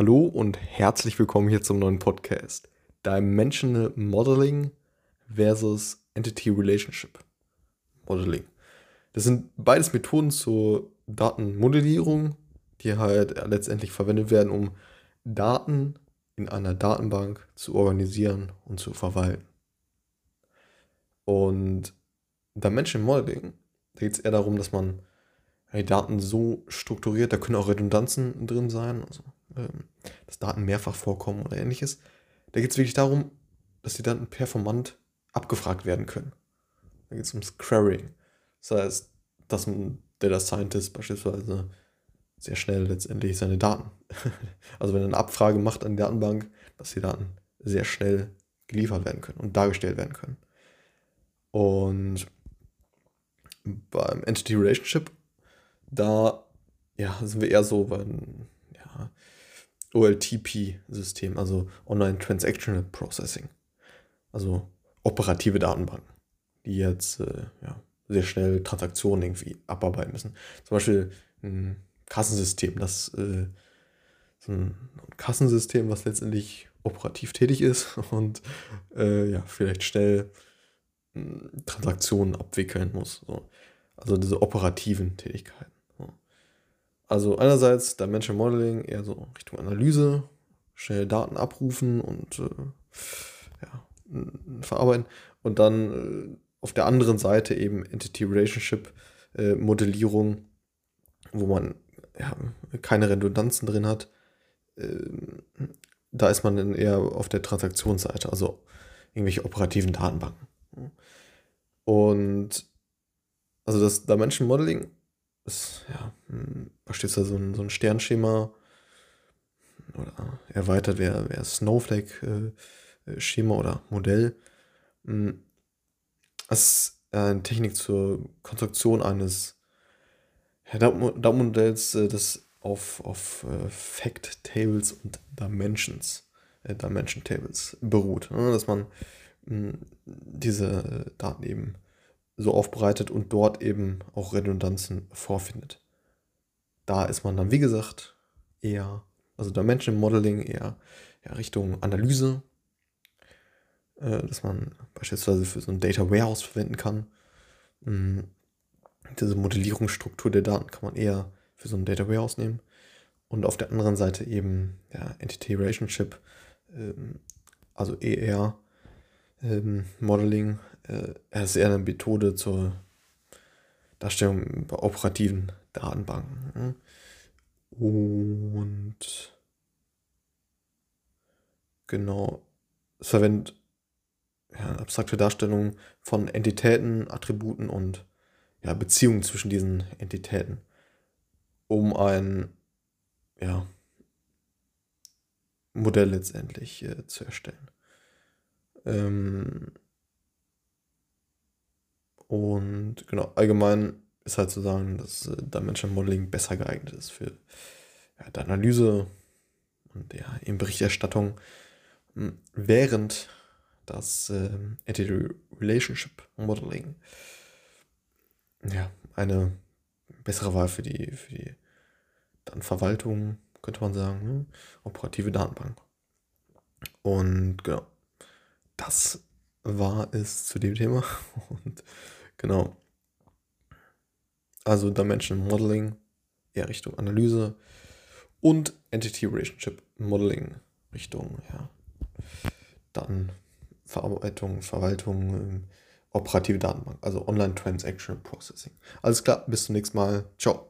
Hallo und herzlich willkommen hier zum neuen Podcast Dimensional Modeling versus Entity Relationship Modeling. Das sind beides Methoden zur Datenmodellierung, die halt letztendlich verwendet werden, um Daten in einer Datenbank zu organisieren und zu verwalten. Und Dimensional Modeling, da geht es eher darum, dass man die Daten so strukturiert, da können auch Redundanzen drin sein, also dass Daten mehrfach vorkommen oder ähnliches. Da geht es wirklich darum, dass die Daten performant abgefragt werden können. Da geht es ums Querying. Das heißt, dass ein Data Scientist beispielsweise sehr schnell letztendlich seine Daten, also wenn er eine Abfrage macht an die Datenbank, dass die Daten sehr schnell geliefert werden können und dargestellt werden können. Und beim Entity Relationship, da ja, sind wir eher so ja, OLTP-System, also Online Transactional Processing. Also operative Datenbanken, die jetzt äh, ja, sehr schnell Transaktionen irgendwie abarbeiten müssen. Zum Beispiel ein Kassensystem, das äh, so ein Kassensystem, was letztendlich operativ tätig ist und äh, ja, vielleicht schnell äh, Transaktionen abwickeln muss. So. Also diese operativen Tätigkeiten. So. Also einerseits Dimension Modeling eher so Richtung Analyse, schnell Daten abrufen und äh, ja, verarbeiten. Und dann äh, auf der anderen Seite eben Entity Relationship äh, Modellierung, wo man ja, keine Redundanzen drin hat. Ähm, da ist man dann eher auf der Transaktionsseite, also irgendwelche operativen Datenbanken. Und also das Dimension Modeling ist, ja, beispielsweise so ein, so ein Sternschema oder erweitert wäre wär Snowflake-Schema äh, oder Modell. Hm, das ist eine Technik zur Konstruktion eines Datenmodells, äh, das auf, auf äh, Fact Tables und Dimensions, Dimension Tables beruht. Ne? Dass man hm, diese Daten eben so aufbereitet und dort eben auch Redundanzen vorfindet. Da ist man dann, wie gesagt, eher, also Dimension Modeling eher ja, Richtung Analyse, äh, dass man beispielsweise für so ein Data Warehouse verwenden kann. Mhm. Diese Modellierungsstruktur der Daten kann man eher für so ein Data Warehouse nehmen. Und auf der anderen Seite eben ja, Entity Relationship, ähm, also ER ähm, Modeling, äh, ist eher eine Methode zur Darstellung bei operativen Datenbanken. Ne? Und genau, es verwendet ja, abstrakte Darstellung von Entitäten, Attributen und ja, Beziehungen zwischen diesen Entitäten, um ein ja, Modell letztendlich äh, zu erstellen. Ähm, und genau, allgemein ist halt zu sagen, dass äh, Dimension Modeling besser geeignet ist für ja, die Analyse und ja, in Berichterstattung, hm, während das äh, Entity Relationship Modeling ja, eine bessere Wahl für die, für die dann Verwaltung, könnte man sagen, ne? operative Datenbank. Und genau, das war es zu dem Thema. Und genau. Also Dimension Modeling eher Richtung Analyse und Entity Relationship Modeling Richtung, ja, dann Verarbeitung, Verwaltung, ähm, operative Datenbank, also Online Transaction Processing. Alles klar, bis zum nächsten Mal. Ciao.